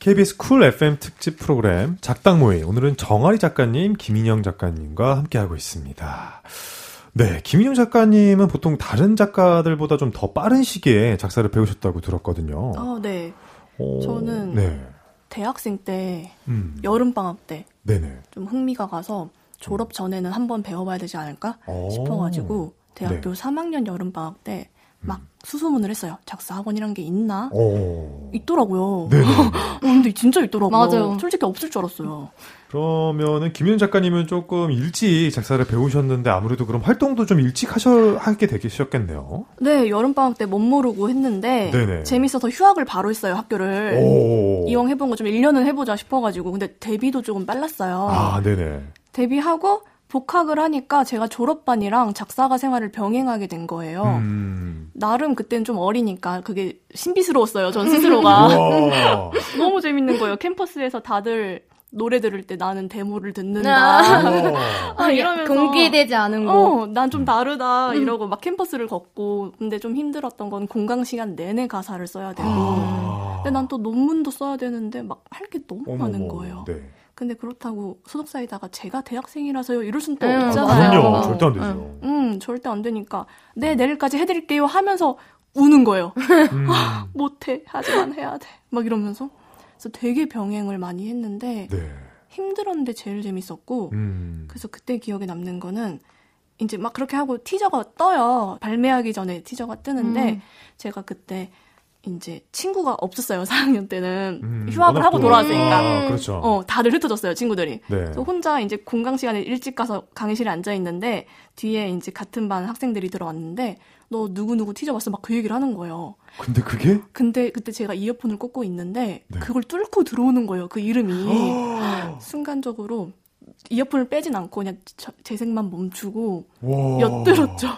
KBS 쿨 FM 특집 프로그램 작당 모의 오늘은 정하리 작가님, 김인형 작가님과 함께하고 있습니다. 네, 김인형 작가님은 보통 다른 작가들보다 좀 더 빠른 시기에 작사를 배우셨다고 들었거든요. 어, 네. 오, 저는 네. 대학생 때, 음. 여름 방학 때, 네네. 좀 흥미가 가서 졸업 전에는 한번 배워봐야 되지 않을까 싶어가지고, 대학교 네. 3학년 여름 방학 때 막 음. 수소문을 했어요. 작사 학원이란 게 있나? 오. 있더라고요. 네. 어, 근데 진짜 있더라고요. 맞아요. 솔직히 없을 줄 알았어요. 그러면은 김현 작가님은 조금 일찍 작사를 배우셨는데 아무래도 그럼 활동도 좀 일찍 하셔 하게 되셨겠네요. 네, 여름 방학 때 못 모르고 했는데 네네. 재밌어서 휴학을 바로 했어요 학교를. 오. 이왕 해본 거 좀 1년은 해보자 싶어가지고 근데 데뷔도 조금 빨랐어요. 아, 네네. 데뷔하고 복학을 하니까 제가 졸업반이랑 작사가 생활을 병행하게 된 거예요. 음. 나름 그때는 좀 어리니까 그게 신비스러웠어요, 전 스스로가. 너무 재밌는 거예요. 캠퍼스에서 다들 노래 들을 때 나는 데모를 듣는다. 아, 아 이러면서 공개되지 않은 거. 어, 난 좀 다르다 음. 이러고 막 캠퍼스를 걷고 근데 좀 힘들었던 건 공강 시간 내내 가사를 써야 되고. 아. 근데 난 또 논문도 써야 되는데 막 할 게 너무 어머머. 많은 거예요. 네. 근데 그렇다고 소속사에다가 제가 대학생이라서요 이럴 순 또 없잖아요. 그럼요. 절대 안 되죠. 음, 절대 안 되니까 네 내일까지 해드릴게요 하면서 우는 거예요. 음. 못해 하지만 해야 돼. 막 이러면서 그래서 되게 병행을 많이 했는데 네. 힘들었는데 제일 재밌었고 음. 그래서 그때 기억에 남는 거는 이제 막 그렇게 하고 티저가 떠요. 발매하기 전에 티저가 뜨는데 음. 제가 그때 이제 친구가 없었어요. 4학년 때는 음, 휴학을 하고 돌아왔으니까. 아, 그렇죠. 어, 다들 흩어졌어요, 친구들이. 네. 그래서 혼자 이제 공강 시간에 일찍 가서 강의실에 앉아 있는데 뒤에 이제 같은 반 학생들이 들어왔는데 너 누구 누구 티저 봤어? 막 그 얘기를 하는 거예요. 근데 그게? 근데 그때 제가 이어폰을 꽂고 있는데 네. 그걸 뚫고 들어오는 거예요. 그 이름이 순간적으로 이어폰을 빼진 않고 그냥 재생만 멈추고 엿들었죠.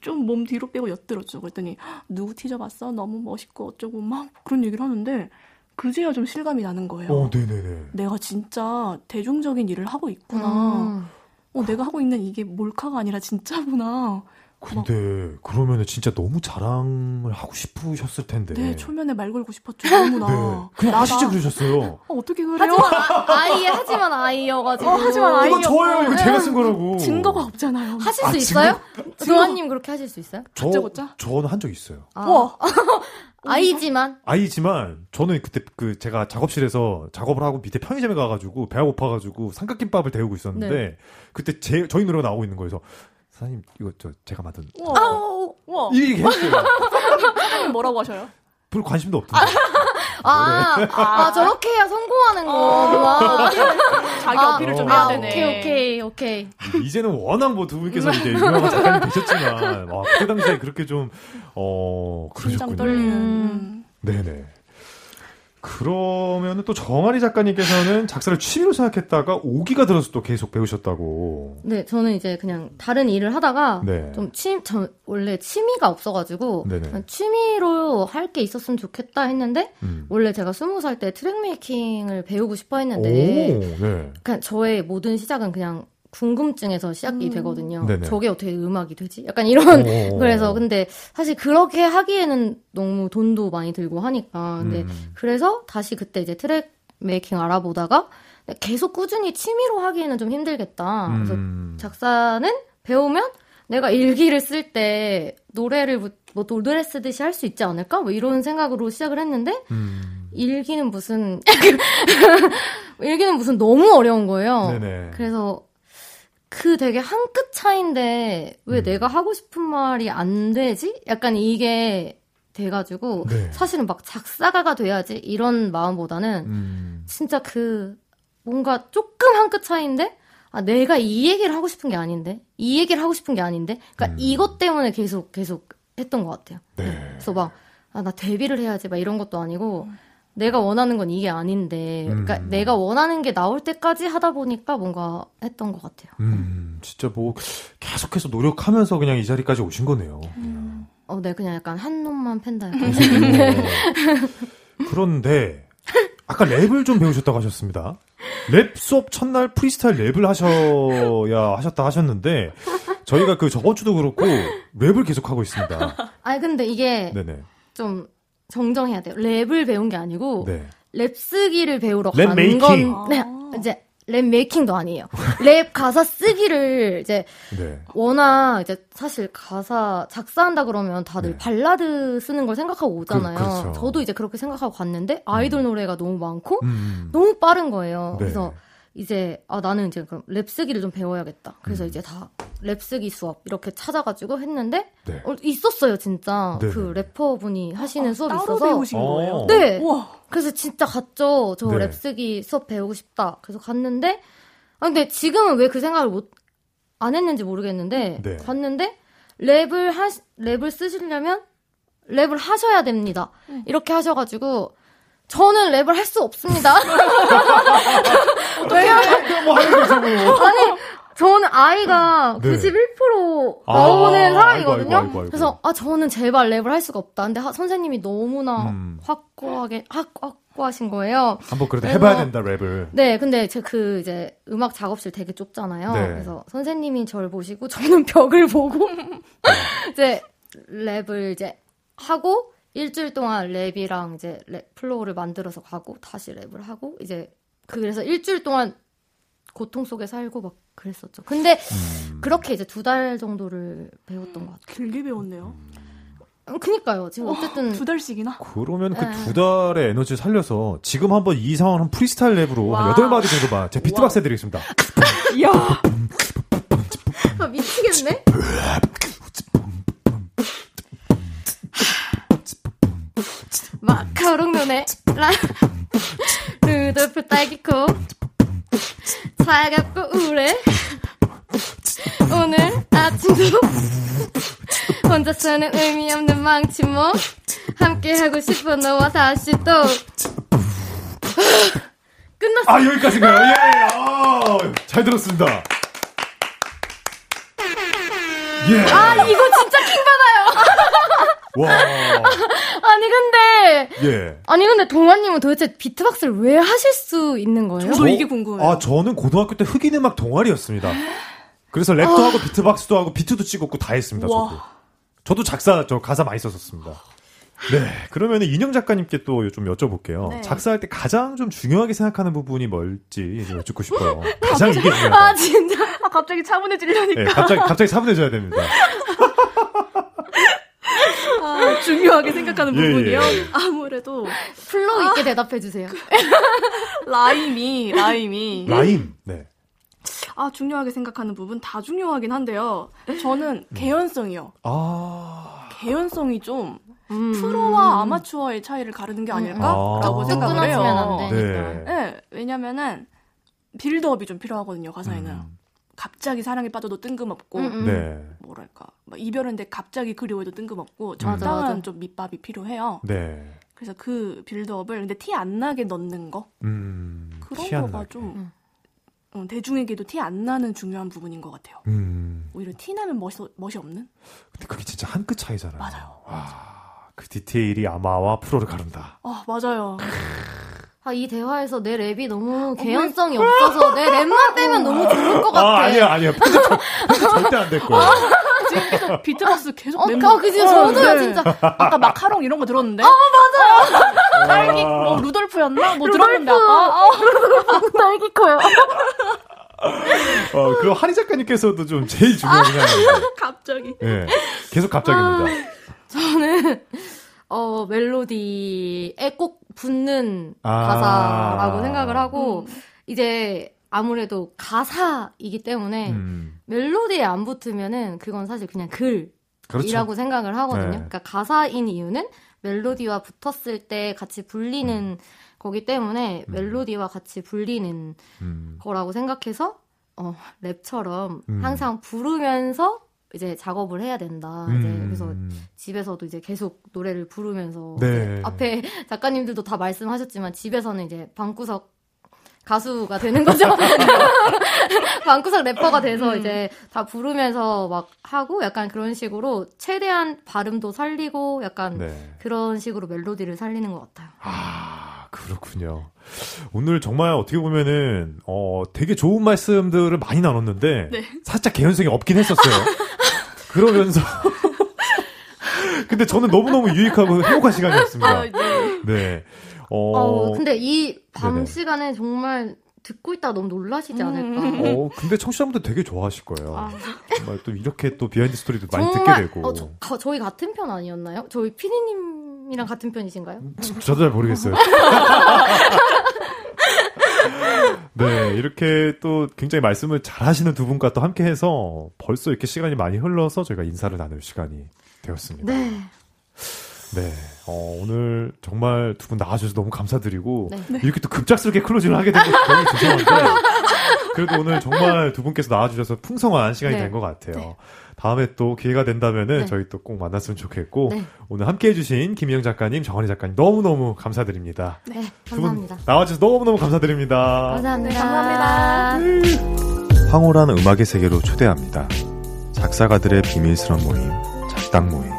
좀 몸 뒤로 빼고 엿들었죠. 그랬더니 누구 티저 봤어? 너무 멋있고 어쩌고 막 그런 얘기를 하는데 그제야 좀 실감이 나는 거예요. 어, 네네네. 내가 진짜 대중적인 일을 하고 있구나. 음. 어, 내가 하고 있는 이게 몰카가 아니라 진짜구나. 근데 그러면은 진짜 너무 자랑을 하고 싶으셨을 텐데. 네, 초면에 말 걸고 싶었죠. 너무나. 네. 그냥 하시지 그러셨어요. 어, 어떻게 그래요? 하지만 아이 하지만 아이여가지고. 어, 하지만 아이. 이거 저예요. 이거 제가 쓴 거라고. 증거가 없잖아요. 하실 아, 수 있어요? 조아님 그렇게 하실 수 있어요? 저 걷자, 저는 한 적 있어요. 아. 와. 아이지만 아이지만 저는 그때 그 제가 작업실에서 작업을 하고 밑에 편의점에 가가지고 배가 고파가지고 삼각김밥을 데우고 있었는데 네. 그때 제 저희 노래가 나오고 있는 거에서 사장님 이거 저 제가 만든 우와. 아, 우와. 이 얘기 했어요. 사장님 뭐라고 하셔요? 별 관심도 없던데. 아, 네. 아, 저렇게 해야 성공하는 거구나. 자기 아, 어필을 좀 해야 되네. 오케이, 오케이, 오케이. 이제는 워낙 뭐 두 분께서 이제 유명한 작가님 되셨지만, 와, 그때 당시에 그렇게 좀, 어, 그러셨군요. 떨리는. 네네. 그러면은 또 정아리 작가님께서는 작사를 취미로 생각했다가 오기가 들어서 또 계속 배우셨다고. 네, 저는 이제 그냥 다른 일을 하다가 네. 좀 취, 저 원래 취미가 없어가지고 취미로 할 게 있었으면 좋겠다 했는데 음. 원래 제가 스무 살 때 트랙 메이킹을 배우고 싶어 했는데, 오, 네. 그냥 저의 모든 시작은 그냥 궁금증에서 시작이 음. 되거든요. 네네. 저게 어떻게 음악이 되지? 약간 이런 오. 그래서 근데 사실 그렇게 하기에는 너무 돈도 많이 들고 하니까 근데 음. 그래서 다시 그때 이제 트랙 메이킹 알아보다가 계속 꾸준히 취미로 하기에는 좀 힘들겠다. 그래서 음. 작사는 배우면 내가 일기를 쓸 때 노래를 뭐 노래 쓰듯이 할 수 있지 않을까? 뭐 이런 생각으로 시작을 했는데 음. 일기는 무슨 일기는 무슨 너무 어려운 거예요. 네네. 그래서 그 되게 한 끗 차인데 왜 음. 내가 하고 싶은 말이 안 되지? 약간 이게 돼가지고 네. 사실은 막 작사가가 돼야지 이런 마음보다는 음. 진짜 그 뭔가 조금 한 끗 차인데 아 내가 이 얘기를 하고 싶은 게 아닌데 이 얘기를 하고 싶은 게 아닌데 그러니까 음. 이것 때문에 계속 계속 했던 것 같아요. 네. 그래서 막 아, 나 데뷔를 해야지 막 이런 것도 아니고 내가 원하는 건 이게 아닌데, 그러니까 음. 내가 원하는 게 나올 때까지 하다 보니까 뭔가 했던 것 같아요. 음, 진짜 뭐 계속해서 노력하면서 그냥 이 자리까지 오신 거네요. 음. 어, 네, 그냥 약간 한 놈만 팬다. 그런데 아까 랩을 좀 배우셨다고 하셨습니다. 랩 수업 첫날 프리스타일 랩을 하셔야 하셨다 하셨는데 저희가 그 저번 주도 그렇고 랩을 계속 하고 있습니다. 아니 근데 이게 네네. 좀 정정해야 돼요. 랩을 배운 게 아니고 네. 랩 쓰기를 배우러 간 건, 네, 이제 랩 making도 아니에요. 랩 가사 쓰기를 이제 네. 워낙 이제 사실 가사 작사한다 그러면 다들 네. 발라드 쓰는 걸 생각하고 오잖아요. 그, 그렇죠. 저도 이제 그렇게 생각하고 갔는데 아이돌 음. 노래가 너무 많고 음. 너무 빠른 거예요. 네. 그래서 이제 아 나는 이제 그럼 랩 쓰기를 좀 배워야겠다. 그래서 음. 이제 다 랩 쓰기 수업 이렇게 찾아가지고 했는데 네. 어, 있었어요 진짜 네. 그 래퍼 분이 하시는 아, 수업이 있어서 배우신 거예요? 네. 우와. 그래서 진짜 갔죠. 저랩 네. 쓰기 수업 배우고 싶다. 그래서 갔는데 아 근데 지금은 왜 그 생각을 못 안 했는지 모르겠는데 네. 갔는데 랩을 하 랩을 쓰시려면 랩을 하셔야 됩니다. 음. 이렇게 하셔가지고 저는 랩을 할 수 없습니다. 왜냐면 뭐 하는 거죠, 뭐. 아니 저는 I가 네. 91% 나오는 아, 사람이거든요. 아이고, 아이고, 아이고, 그래서 아 저는 제발 랩을 할 수가 없다. 근데 하, 선생님이 너무나 음. 확고하게 확, 확고하신 거예요. 한번 그래도 해봐야 된다 랩을. 네, 근데 제 그 이제 음악 작업실 되게 좁잖아요. 네. 그래서 선생님이 저를 보시고 저는 벽을 보고 이제 랩을 이제 하고 일주일 동안 랩이랑 이제 랩 flow를 만들어서 가고 다시 랩을 하고 이제 그래서 일주일 동안 고통 속에 살고 막 그랬었죠. 근데 음. 그렇게 이제 두 달 정도를 배웠던 것 같아요. 길게 배웠네요. 음, 그니까요. 지금 어쨌든 두 달씩이나. 그러면 그 두 달의 에너지를 살려서 지금 한번 이 상황 한 프리스타일 랩으로 한 여덟 마디 정도만 제 beatbox 해 드리겠습니다. 야, 아, 미치겠네. 마카롱 눈에 라 루돌프 딸기코 차갑고 우울해 오늘 아침도 혼자 서는 의미 없는 망치 뭐 함께 하고 싶어 너와 다시 또 끝났어. 아 여기까지인가요? 예, 아, 잘 들었습니다. 예. 아 이거 진짜 킹 받아요. 와. 아니 근데 예. 아니 근데 동아님은 도대체 비트박스를 왜 하실 수 있는 거예요? 저도 이게 궁금해요. 아 저는 고등학교 때 흑인 음악 동아리였습니다. 그래서 랩도 아. 하고 비트박스도 하고 비트도 찍었고 다 했습니다. 와. 저도. 저도 작사 저 가사 많이 썼었습니다. 네, 그러면 인형 작가님께 또 좀 여쭤볼게요. 네. 작사할 때 가장 좀 중요하게 생각하는 부분이 뭘지 여쭙고 싶어요. 가장 이게 중요하다. 아 진짜? 아 갑자기 차분해지려니까. 네, 갑자기 갑자기 차분해져야 됩니다. 아, 중요하게 생각하는 예, 부분이요. 예. 아무래도 flow 있게 아, 대답해 주세요. rhyme이 rhyme이 rhyme. 네. 아, 중요하게 생각하는 부분 다 중요하긴 한데요. 저는 음. 개연성이요. 아. 개연성이 좀 음. 프로와 아마추어의 차이를 가르는 게 음. 아닐까라고 아. 생각을 해요. 네. 네. 왜냐면은 빌드업이 좀 필요하거든요, 가사에는. 음. 갑자기 사랑에 빠져도 뜬금없고 음, 음. 네. 뭐랄까 이별인데 갑자기 그리워도 뜬금없고 적당한 좀 밑밥이 필요해요. 네. 그래서 그 빌드업을 근데 티 안 나게 넣는 거 음, 그런 거가 좀 어, 대중에게도 티 안 나는 중요한 부분인 것 같아요. 음. 오히려 티 나면 멋이, 멋이 없는? 근데 그게 진짜 한 끗 차이잖아요. 맞아요. 와, 그 디테일이 아마와 프로를 가른다. 아, 맞아요. 아, 이 대화에서 내 랩이 너무 어, 개연성이 없어서 내 랩만 빼면 너무 좋을 것 같아. 아, 아니야, 아니야. 편집, 편집 절대 안 될 거야. 지금 비트박스 계속 어, 멤버. 어, 그지, 저도요, 네. 진짜. 아까 마카롱 이런 거 들었는데. 아, 맞아요. 딸기, 뭐, 루돌프였나? 뭐 들었는데, 아까. 어. 딸기 커요. 어, 그 하리 작가님께서도 좀 제일 중요한 게 아, 갑자기. 예. 네, 계속 갑자기입니다. 아, 저는, 어, 멜로디에 꼭 붙는 아~ 가사라고 생각을 하고, 음. 이제 아무래도 가사이기 때문에 음. 멜로디에 안 붙으면은 그건 사실 그냥 글이라고 그렇죠. 생각을 하거든요. 네. 그러니까 가사인 이유는 멜로디와 붙었을 때 같이 불리는 음. 거기 때문에 음. 멜로디와 같이 불리는 음. 거라고 생각해서 어, 랩처럼 음. 항상 부르면서 이제 작업을 해야 된다. 이제 음. 그래서 집에서도 이제 계속 노래를 부르면서 네. 앞에 작가님들도 다 말씀하셨지만 집에서는 이제 방구석 가수가 되는 거죠. 방구석 래퍼가 돼서 음. 이제 다 부르면서 막 하고 약간 그런 식으로 최대한 발음도 살리고 약간 네. 그런 식으로 멜로디를 살리는 것 같아요. 아, 그렇군요. 오늘 정말 어떻게 보면은, 어, 되게 좋은 말씀들을 많이 나눴는데, 네. 살짝 개연성이 없긴 했었어요. 그러면서, 근데 저는 너무너무 유익하고 행복한 시간이었습니다. 아, 네. 네. 어, 어 근데 이 밤 시간에 정말 듣고 있다가 너무 놀라시지 음. 않을까. 어, 근데 청취자분들 되게 좋아하실 거예요. 아. 정말 또 이렇게 또 behind story도 많이 듣게 되고. 어, 저, 가, 저희 같은 편 아니었나요? 저희 피디님이랑 같은 편이신가요? 저도 잘 모르겠어요. 네, 이렇게 또 굉장히 말씀을 잘 하시는 두 분과 또 함께 해서 벌써 이렇게 시간이 많이 흘러서 저희가 인사를 나눌 시간이 되었습니다. 네. 네. 어, 오늘 정말 두 분 나와주셔서 너무 감사드리고 네. 이렇게 또 급작스럽게 클로징을 하게 된것 너무 죄송한데 그래도 오늘 정말 두 분께서 나와주셔서 풍성한 시간이 네. 된것 같아요. 네. 다음에 또 기회가 된다면은 네. 저희 또 꼭 만났으면 좋겠고 네. 오늘 함께 해주신 김희영 작가님, 정원희 작가님 너무 너무 감사드립니다. 네, 감사합니다. 나와주셔서 너무 너무 감사드립니다. 감사합니다. 감사합니다. 황홀한 음악의 세계로 초대합니다. 작사가들의 비밀스러운 모임, 작당 모임.